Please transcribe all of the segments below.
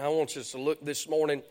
I want us to look this morning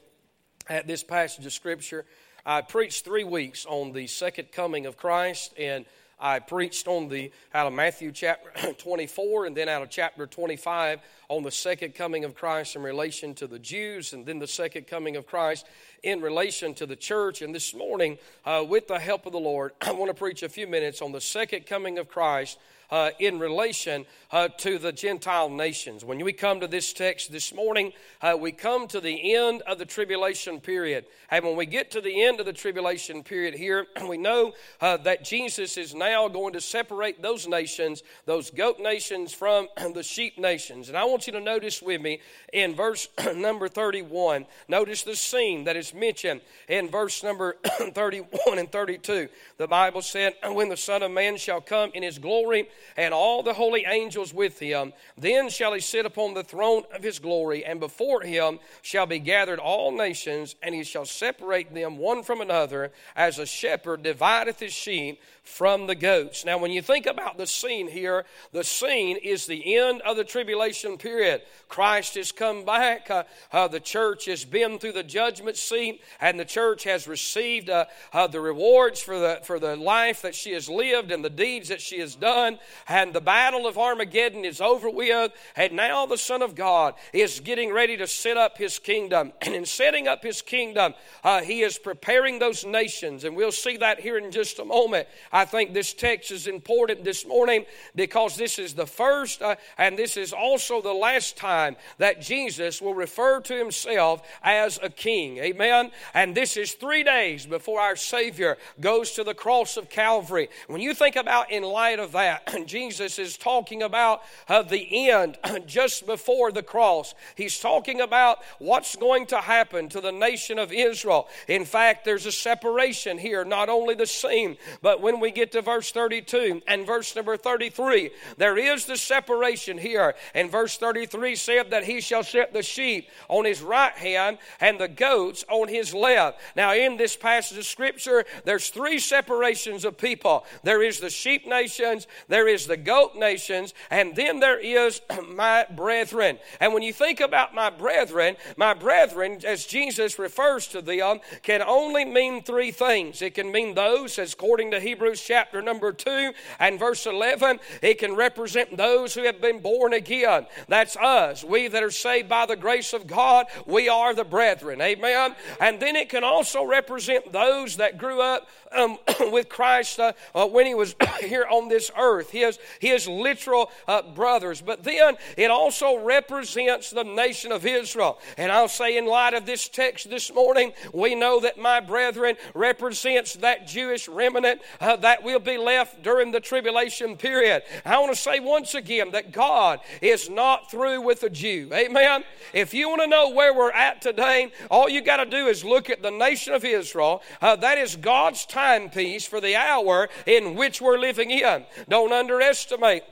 at this passage of Scripture. I preached three weeks on the second coming of Christ, and I preached on the out of Matthew chapter 24 and then out of chapter 25 on the second coming of Christ in relation to the Jews and then the second coming of Christ in relation to the church. And this morning, uh, with the help of the Lord, I want to preach a few minutes on the second coming of Christ uh, in relation uh, to the Gentile nations. When we come to this text this morning, uh, we come to the end of the tribulation period. And when we get to the end of the tribulation period here, we know uh, that Jesus is now going to separate those nations, those goat nations, from the sheep nations. And I want you to notice with me in verse number 31, notice the scene that is mentioned in verse number 31 and 32. The Bible said, When the Son of Man shall come in his glory, and all the holy angels with him. Then shall he sit upon the throne of his glory, and before him shall be gathered all nations, and he shall separate them one from another, as a shepherd divideth his sheep from the goats. Now, when you think about the scene here, the scene is the end of the tribulation period. Christ has come back. Uh, uh, the church has been through the judgment seat, and the church has received uh, uh the rewards for the, for the life that she has lived and the deeds that she has done. And the battle of Armageddon is over with, and now the Son of God is getting ready to set up his kingdom. And in setting up his kingdom, uh, he is preparing those nations, and we'll see that here in just a moment. I think this text is important this morning because this is the first uh, and this is also the last time that Jesus will refer to himself as a king. Amen. And this is three days before our Savior goes to the cross of Calvary. When you think about in light of that, Jesus is talking about uh, the end just before the cross. He's talking about what's going to happen to the nation of Israel. In fact, there's a separation here, not only the same, but when we we get to verse 32 and verse number 33, there is the separation here. And verse 33 said that he shall set the sheep on his right hand and the goats on his left. Now, in this passage of scripture, there's three separations of people there is the sheep nations, there is the goat nations, and then there is my brethren. And when you think about my brethren, my brethren, as Jesus refers to them, can only mean three things. It can mean those, as according to Hebrews Hebrews chapter number 2 and verse 11, it can represent those who have been born again. That's us. We that are saved by the grace of God, we are the brethren. Amen. And then it can also represent those that grew up um, with Christ uh, uh, when he was here on this earth, his, his literal uh, brothers. But then it also represents the nation of Israel. And I'll say, in light of this text this morning, we know that my brethren represents that Jewish remnant uh, that will be left during the tribulation period. I want to say once again that God is not through with the Jew. Amen. If you want to know where we're at today, all you got to do is look at the nation of Israel. Uh, that is God's timepiece for the hour in which we're living in. Don't underestimate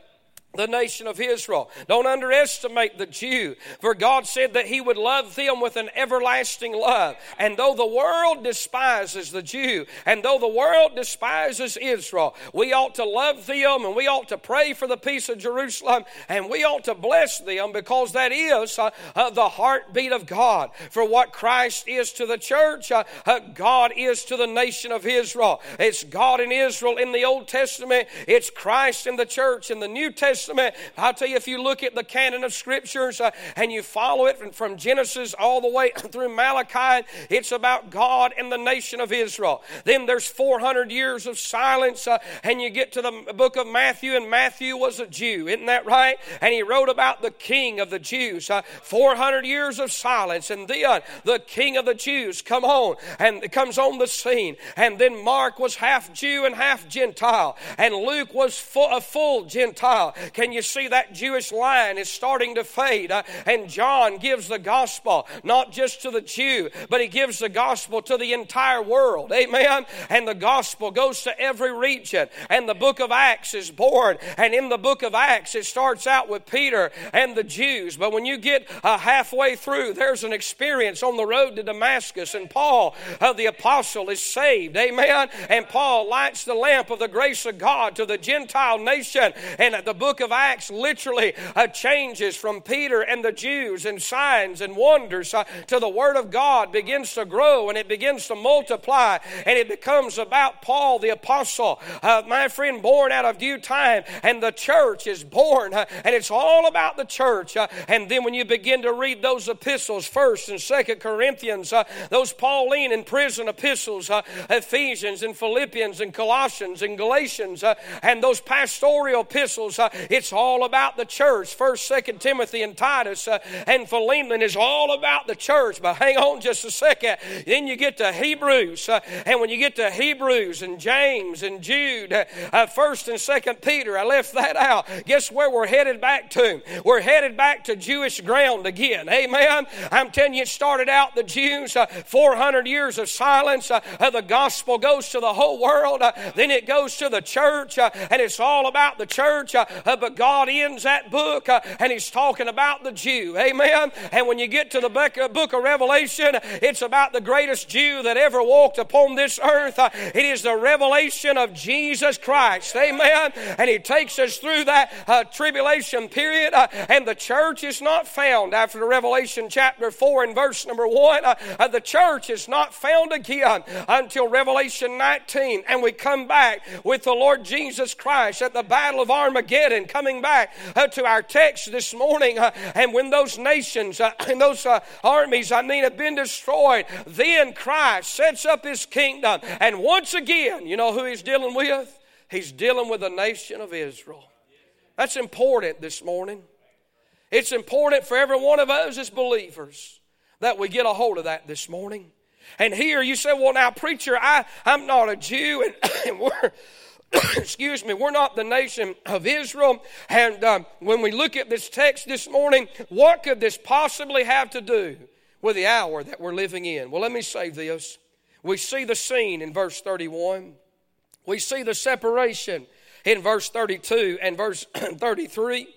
the nation of Israel. Don't underestimate the Jew, for God said that He would love them with an everlasting love. And though the world despises the Jew, and though the world despises Israel, we ought to love them and we ought to pray for the peace of Jerusalem and we ought to bless them because that is uh, uh, the heartbeat of God. For what Christ is to the church, uh, uh God is to the nation of Israel. It's God in Israel in the Old Testament, it's Christ in the church in the New Testament. Testament. I'll tell you, if you look at the canon of scriptures uh, and you follow it from, Genesis all the way through Malachi, it's about God and the nation of Israel. Then there's 400 years of silence, uh, and you get to the book of Matthew, and Matthew was a Jew, isn't that right? And he wrote about the king of the Jews. Uh, 400 years of silence, and then the king of the Jews come on and comes on the scene. And then Mark was half Jew and half Gentile, and Luke was full, a full Gentile. Can you see that Jewish line is starting to fade? Uh, and John gives the gospel not just to the Jew, but he gives the gospel to the entire world. Amen. And the gospel goes to every region. And the book of Acts is born. And in the book of Acts, it starts out with Peter and the Jews. But when you get uh, halfway through, there's an experience on the road to Damascus. And Paul, uh, the apostle, is saved. Amen. And Paul lights the lamp of the grace of God to the Gentile nation. And the book of Acts literally uh, changes from Peter and the Jews and signs and wonders uh, to the Word of God begins to grow and it begins to multiply and it becomes about Paul the Apostle, uh, my friend, born out of due time, and the church is born, uh, and it's all about the church. Uh, and then when you begin to read those epistles, First and Second Corinthians, uh, those Pauline and prison epistles, Ephesians and Philippians and Colossians and Galatians, and those pastoral epistles, it's all about the church. First, Second Timothy, and Titus, and Philemon is all about the church. But hang on just a second. Then you get to Hebrews, and when you get to Hebrews and James and Jude, uh, First and Second Peter, I left that out. Guess where we're headed back to? We're headed back to Jewish ground again. Amen. I'm telling you, it started out the Jews, uh, 400 years of silence. Uh, uh, the gospel goes to the whole world. Uh, then it goes to the church, uh, and it's all about the church. But God ends that book, and He's talking about the Jew. Amen. And when you get to the book of Revelation, it's about the greatest Jew that ever walked upon this earth. it is the revelation of Jesus Christ. Amen. And He takes us through that uh, tribulation period, uh, and the church is not found after Revelation chapter 4 and verse number 1. Uh, uh, the church is not found again until Revelation 19, and we come back with the Lord Jesus Christ at the Battle of Armageddon, coming back uh, to our text this morning. Uh, and when those nations and those armies, I mean, have been destroyed, then Christ sets up his kingdom. And once again, you know who he's dealing with? He's dealing with the nation of Israel. That's important this morning. It's important for every one of us as believers that we get a hold of that this morning. And here you say, well, now, preacher, I, I'm not a Jew, and, and we're. excuse me, we're not the nation of Israel. And um, when we look at this text this morning, what could this possibly have to do with the hour that we're living in? Well, let me say this. We see the scene in verse 31. We see the separation in verse 32 and verse 33.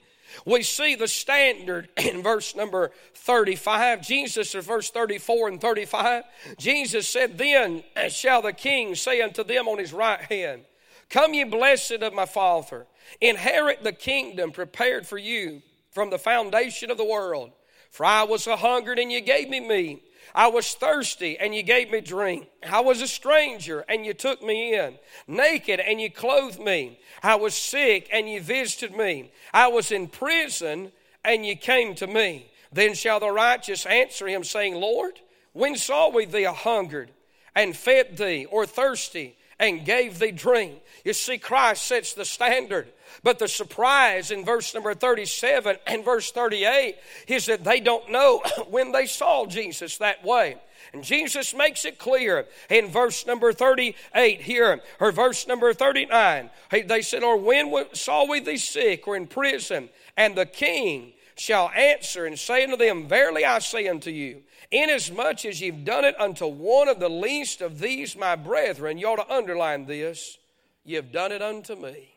We see the standard in verse number 35. Jesus, in verse 34 and 35, Jesus said, Then shall the king say unto them on his right hand, Come, ye blessed of my Father, inherit the kingdom prepared for you from the foundation of the world. For I was a hungered, and ye gave me meat. I was thirsty and ye gave me drink. I was a stranger and ye took me in. Naked and ye clothed me. I was sick and ye visited me. I was in prison and ye came to me. Then shall the righteous answer him, saying, Lord, when saw we thee a hungered and fed thee, or thirsty and gave thee drink? You see, Christ sets the standard. But the surprise in verse number 37 and verse 38 is that they don't know when they saw Jesus that way. And Jesus makes it clear in verse number 38 here, or verse number 39. They said, Or when saw we thee sick or in prison? And the king shall answer and say unto them, Verily I say unto you, inasmuch as you've done it unto one of the least of these my brethren, you ought to underline this, you've done it unto me.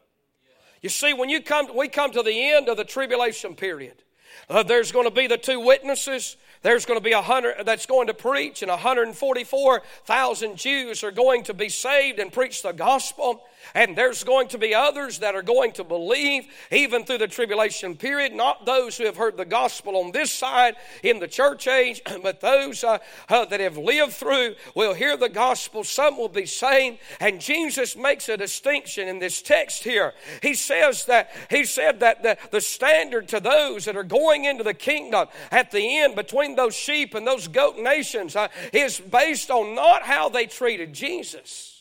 You see, when you come, we come to the end of the tribulation period. Uh, there's going to be the two witnesses. There's going to be a hundred that's going to preach, and 144,000 Jews are going to be saved and preach the gospel. And there's going to be others that are going to believe even through the tribulation period, not those who have heard the gospel on this side in the church age, but those uh, uh, that have lived through will hear the gospel. Some will be saved. And Jesus makes a distinction in this text here. He says that, he said that the, the standard to those that are going into the kingdom at the end between those sheep and those goat nations uh, is based on not how they treated Jesus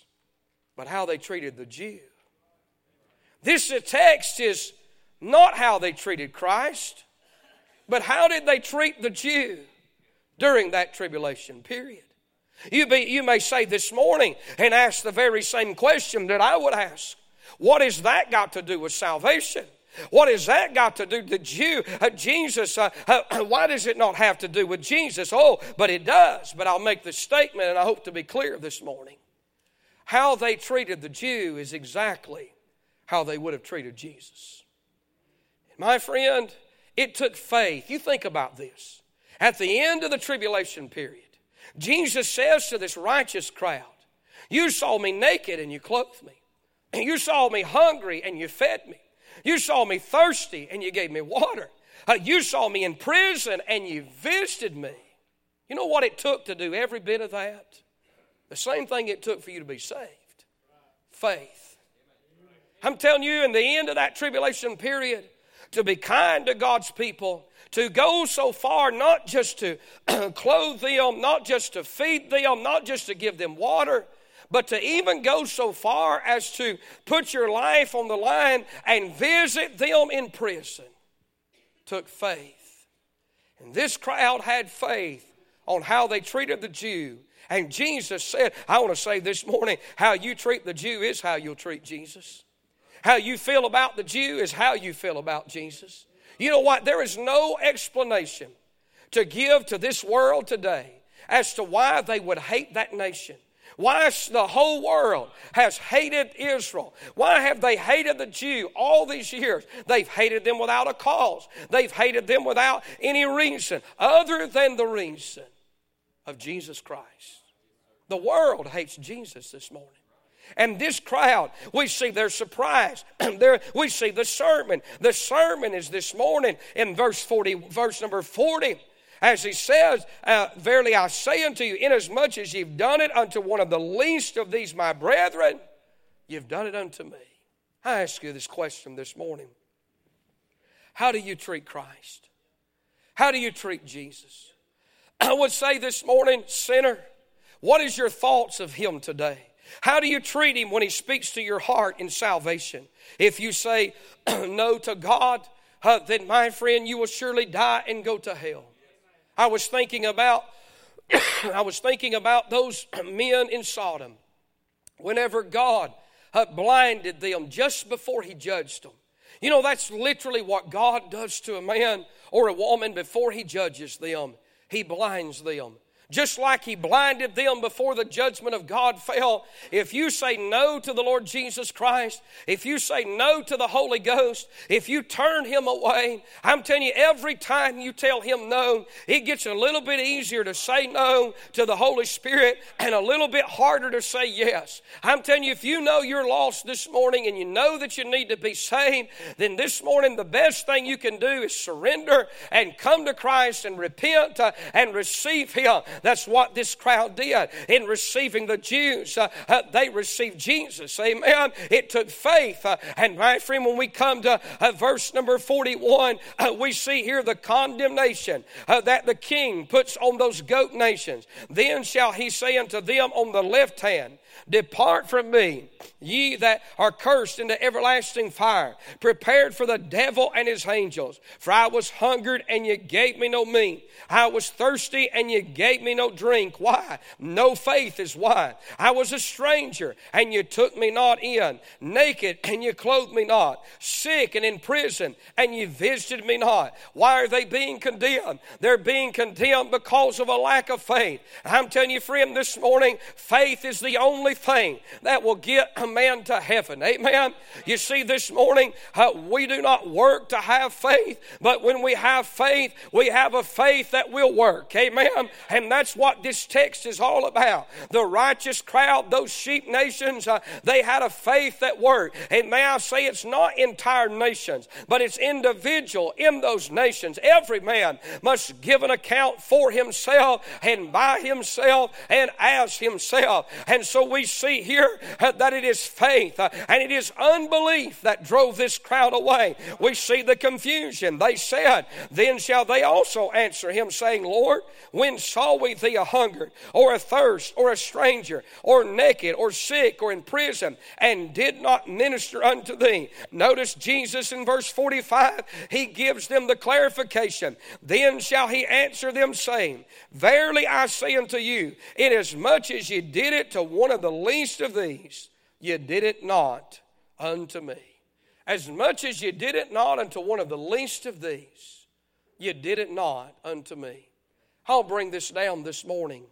but how they treated the Jew. This text is not how they treated Christ, but how did they treat the Jew during that tribulation period? You, be, you may say this morning and ask the very same question that I would ask. What has that got to do with salvation? What has that got to do with the Jew? Uh, Jesus, uh, uh, why does it not have to do with Jesus? Oh, but it does. But I'll make the statement, and I hope to be clear this morning. How they treated the Jew is exactly how they would have treated Jesus. My friend, it took faith. You think about this. At the end of the tribulation period, Jesus says to this righteous crowd, You saw me naked and you clothed me. You saw me hungry and you fed me. You saw me thirsty and you gave me water. Uh, you saw me in prison and you visited me. You know what it took to do every bit of that? The same thing it took for you to be saved faith. I'm telling you, in the end of that tribulation period, to be kind to God's people, to go so far not just to clothe them, not just to feed them, not just to give them water, but to even go so far as to put your life on the line and visit them in prison took faith. And this crowd had faith on how they treated the Jew. And Jesus said, I want to say this morning, how you treat the Jew is how you'll treat Jesus. How you feel about the Jew is how you feel about Jesus. You know what? There is no explanation to give to this world today as to why they would hate that nation. Why the whole world has hated Israel? Why have they hated the Jew all these years? They've hated them without a cause. They've hated them without any reason other than the reason of Jesus Christ. The world hates Jesus this morning. And this crowd, we see their surprise. we see the sermon. The sermon is this morning in verse 40, verse number 40. As he says, uh, Verily I say unto you, inasmuch as you've done it unto one of the least of these my brethren, you've done it unto me. I ask you this question this morning How do you treat Christ? How do you treat Jesus? I would say this morning, sinner, what is your thoughts of him today? How do you treat him when he speaks to your heart in salvation? If you say no to God, uh, then my friend, you will surely die and go to hell. I was thinking about I was thinking about those men in Sodom. Whenever God had blinded them just before he judged them. You know, that's literally what God does to a man or a woman before he judges them. He blinds them just like he blinded them before the judgment of God fell. If you say no to the Lord Jesus Christ, if you say no to the Holy Ghost, if you turn him away, I'm telling you, every time you tell him no, it gets a little bit easier to say no to the Holy Spirit and a little bit harder to say yes. I'm telling you, if you know you're lost this morning and you know that you need to be saved, then this morning the best thing you can do is surrender and come to Christ and repent uh, and receive him. That's what this crowd did in receiving the Jews. Uh, uh, they received Jesus. Amen. It took faith. Uh, and my friend, when we come to uh, verse number 41, uh, we see here the condemnation uh, that the king puts on those goat nations. Then shall he say unto them on the left hand, Depart from me, ye that are cursed into everlasting fire, prepared for the devil and his angels. For I was hungered, and ye gave me no meat. I was thirsty, and ye gave me no drink. Why? No faith is why. I was a stranger, and ye took me not in. Naked, and ye clothed me not. Sick and in prison, and ye visited me not. Why are they being condemned? They're being condemned because of a lack of faith. I'm telling you, friend, this morning, faith is the only only thing that will get a man to heaven. Amen. You see, this morning, uh, we do not work to have faith, but when we have faith, we have a faith that will work. Amen. And that's what this text is all about. The righteous crowd, those sheep nations, uh, they had a faith that worked. And may I say, it's not entire nations, but it's individual in those nations. Every man must give an account for himself and by himself and as himself. And so we see here uh, that it is faith uh, and it is unbelief that drove this crowd away. We see the confusion. They said, Then shall they also answer him, saying, Lord, when saw we thee a hunger, or a thirst, or a stranger, or naked, or sick, or in prison, and did not minister unto thee? Notice Jesus in verse 45, he gives them the clarification. Then shall he answer them, saying, Verily I say unto you, inasmuch as ye did it to one of the least of these, you did it not unto me. As much as you did it not unto one of the least of these, you did it not unto me. I'll bring this down this morning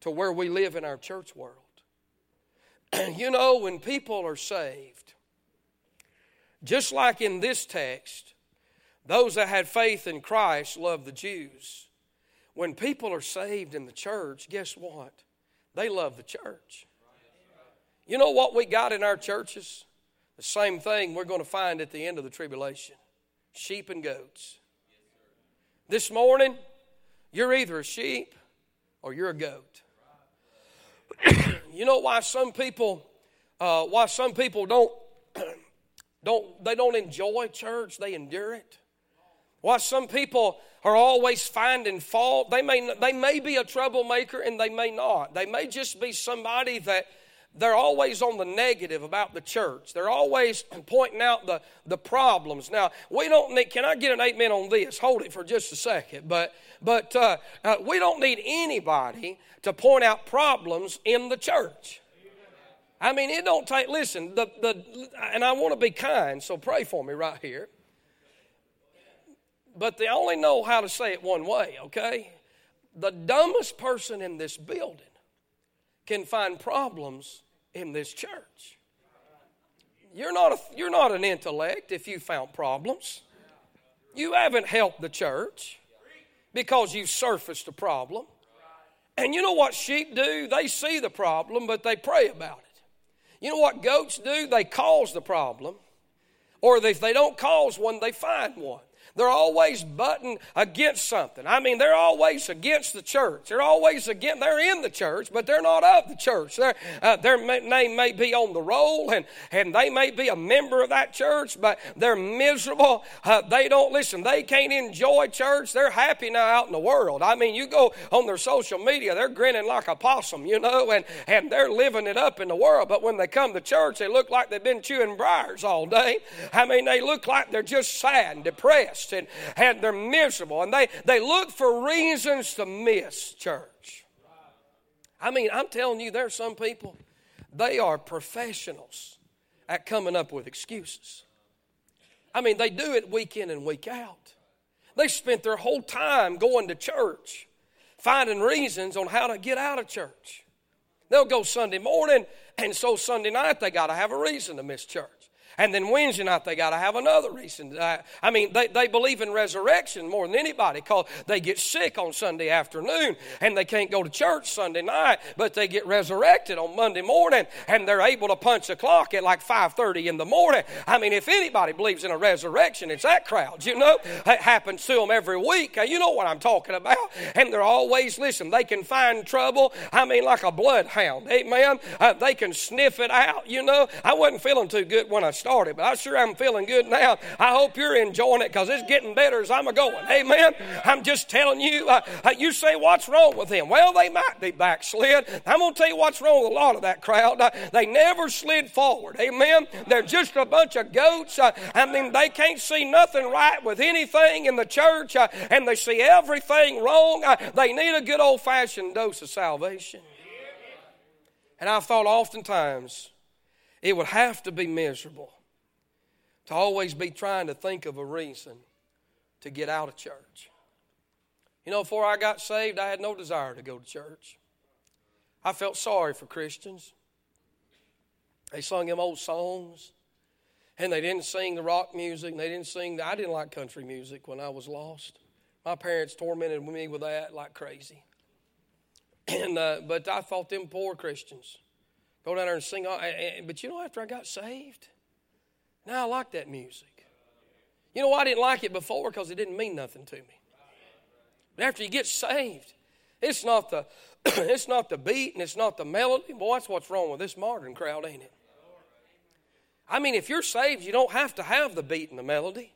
to where we live in our church world. you know, when people are saved, just like in this text, those that had faith in Christ loved the Jews. When people are saved in the church, guess what? They love the church. You know what we got in our churches? The same thing we're going to find at the end of the tribulation sheep and goats. This morning, you're either a sheep or you're a goat. you know why some people, uh, why some people don't, don't, they don't enjoy church, they endure it. Why some people are always finding fault. They may, they may be a troublemaker and they may not. They may just be somebody that they're always on the negative about the church. They're always pointing out the, the problems. Now, we don't need, can I get an amen on this? Hold it for just a second. But, but uh, uh, we don't need anybody to point out problems in the church. I mean, it don't take, listen, the, the, and I want to be kind, so pray for me right here. But they only know how to say it one way, okay? The dumbest person in this building can find problems in this church. You're not, a, you're not an intellect if you found problems. You haven't helped the church because you've surfaced a problem. And you know what sheep do? They see the problem, but they pray about it. You know what goats do? They cause the problem. Or if they don't cause one, they find one. They're always butting against something. I mean, they're always against the church. They're always against, they're in the church, but they're not of the church. Uh, their name may be on the roll and, and they may be a member of that church, but they're miserable. Uh, they don't, listen, they can't enjoy church. They're happy now out in the world. I mean, you go on their social media, they're grinning like a possum, you know, and, and they're living it up in the world. But when they come to church, they look like they've been chewing briars all day. I mean, they look like they're just sad and depressed and, and they're miserable and they, they look for reasons to miss church. I mean, I'm telling you, there are some people, they are professionals at coming up with excuses. I mean, they do it week in and week out. They spent their whole time going to church, finding reasons on how to get out of church. They'll go Sunday morning, and so Sunday night they got to have a reason to miss church. And then Wednesday night, they got to have another reason. I mean, they, they believe in resurrection more than anybody because they get sick on Sunday afternoon and they can't go to church Sunday night, but they get resurrected on Monday morning and they're able to punch the clock at like 5.30 in the morning. I mean, if anybody believes in a resurrection, it's that crowd, you know. It happens to them every week. You know what I'm talking about. And they're always, listen, they can find trouble. I mean, like a bloodhound. Amen. Uh, they can sniff it out, you know. I wasn't feeling too good when I started, but I sure am feeling good now. I hope you're enjoying it because it's getting better as I'm a going. Amen. I'm just telling you. Uh, uh, you say, what's wrong with them? Well, they might be backslid. I'm going to tell you what's wrong with a lot of that crowd. Uh, they never slid forward. Amen. They're just a bunch of goats. Uh, I mean, they can't see nothing right with anything in the church, uh, and they see everything wrong. Uh, they need a good old fashioned dose of salvation. And I've thought oftentimes it would have to be miserable to always be trying to think of a reason to get out of church. You know, before I got saved, I had no desire to go to church. I felt sorry for Christians. They sung them old songs, and they didn't sing the rock music, and they didn't sing. I didn't like country music when I was lost. My parents tormented me with that like crazy. And uh, but I thought them poor Christians go down there and sing. All, but you know, after I got saved, now I like that music. You know, why I didn't like it before because it didn't mean nothing to me. But after you get saved, it's not the it's not the beat and it's not the melody. Boy, that's what's wrong with this modern crowd, ain't it? I mean, if you're saved, you don't have to have the beat and the melody.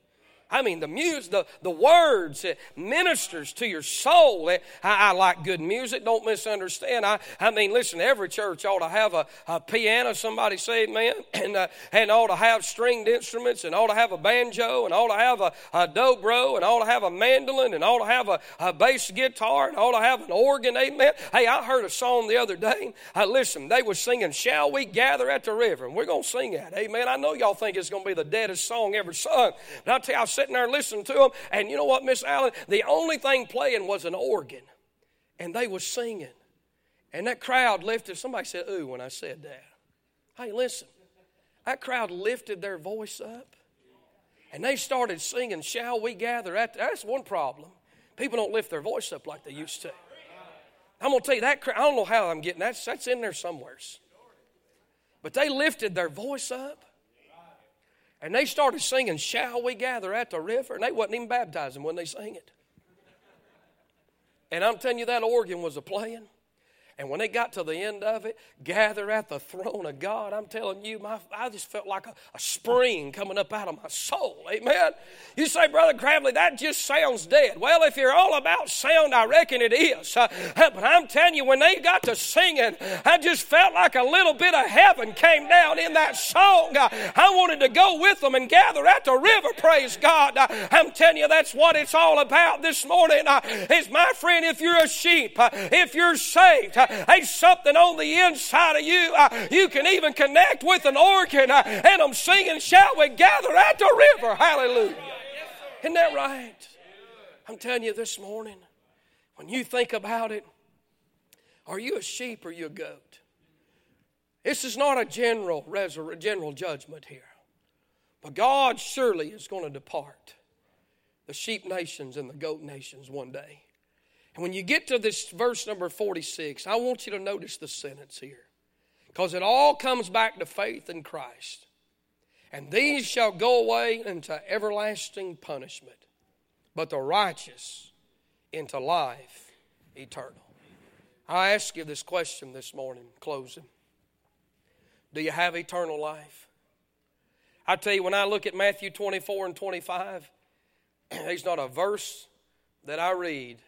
I mean, the music, the, the words, it ministers to your soul. It, I, I, like good music, don't misunderstand. I, I mean, listen, every church ought to have a, a piano, somebody say amen, and, uh, and ought to have stringed instruments, and ought to have a banjo, and ought to have a, a dobro, and ought to have a mandolin, and ought to have a, a bass guitar, and ought to have an organ, amen. Hey, I heard a song the other day. Uh, listen, they were singing, Shall We Gather at the River? And we're going to sing that, amen. I know y'all think it's going to be the deadest song ever sung, but I'll tell you, I sitting there listening to them. And you know what, Miss Allen? The only thing playing was an organ. And they was singing. And that crowd lifted. Somebody said, ooh, when I said that. Hey, listen. That crowd lifted their voice up. And they started singing, Shall we gather at That's one problem. People don't lift their voice up like they used to. I'm to tell you that I don't know how I'm getting that. That's in there somewheres. But they lifted their voice up. And they started singing, Shall We Gather at the River? And they wasn't even baptizing when they sang it. And I'm telling you, that organ was a playing. And when they got to the end of it, gather at the throne of God, I'm telling you, my, I just felt like a, a spring coming up out of my soul. Amen. You say, Brother Gravely, that just sounds dead. Well, if you're all about sound, I reckon it is. Uh, but I'm telling you, when they got to singing, I just felt like a little bit of heaven came down in that song. Uh, I wanted to go with them and gather at the river, praise God. Uh, I'm telling you, that's what it's all about this morning. Uh, is my friend, if you're a sheep, uh, if you're saved, uh, there's something on the inside of you. Uh, you can even connect with an organ, uh, and I'm singing, Shall we gather at the river? Hallelujah. Isn't that right? I'm telling you this morning, when you think about it, are you a sheep or you a goat? This is not a general, resur- general judgment here. But God surely is going to depart the sheep nations and the goat nations one day. And when you get to this verse number 46, I want you to notice the sentence here. Because it all comes back to faith in Christ. And these shall go away into everlasting punishment, but the righteous into life eternal. I ask you this question this morning, closing. Do you have eternal life? I tell you, when I look at Matthew 24 and 25, there's not a verse that I read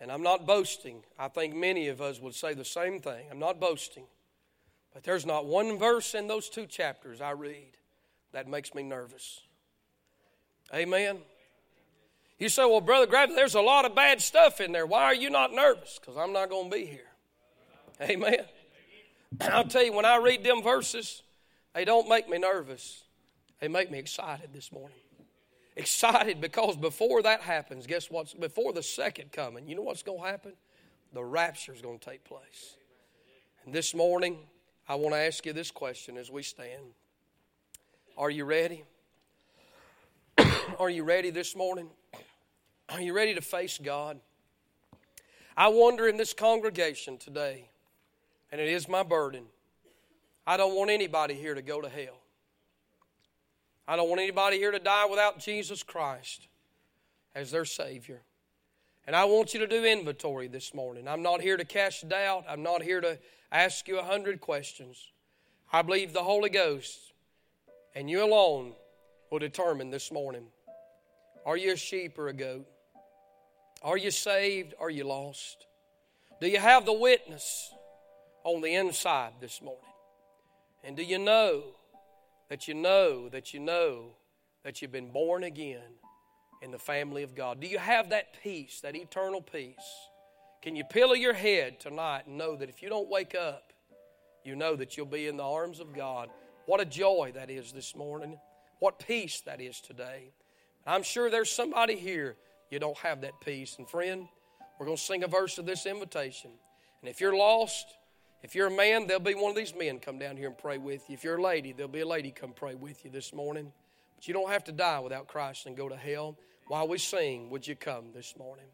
and I'm not boasting. I think many of us would say the same thing. I'm not boasting. But there's not one verse in those two chapters I read that makes me nervous. Amen. You say, well, Brother Grab, there's a lot of bad stuff in there. Why are you not nervous? Because I'm not going to be here. Amen. I'll tell you, when I read them verses, they don't make me nervous. They make me excited this morning excited because before that happens, guess what's before the second coming, you know what's going to happen? The rapture is going to take place. And this morning, I want to ask you this question as we stand. Are you ready? Are you ready this morning? Are you ready to face God? I wonder in this congregation today, and it is my burden, I don't want anybody here to go to hell. I don't want anybody here to die without Jesus Christ as their Savior. And I want you to do inventory this morning. I'm not here to cast doubt. I'm not here to ask you a hundred questions. I believe the Holy Ghost and you alone will determine this morning are you a sheep or a goat? Are you saved? Or are you lost? Do you have the witness on the inside this morning? And do you know that you know that you know that you've been born again in the family of God? Do you have that peace, that eternal peace? Can you pillow your head tonight and know that if you don't wake up, you know that you'll be in the arms of God? What a joy that is this morning. What peace that is today. I'm sure there's somebody here you don't have that peace. And friend, we're going to sing a verse of this invitation. And if you're lost, if you're a man, there'll be one of these men come down here and pray with you. If you're a lady, there'll be a lady come pray with you this morning. But you don't have to die without Christ and go to hell. While we sing, would you come this morning?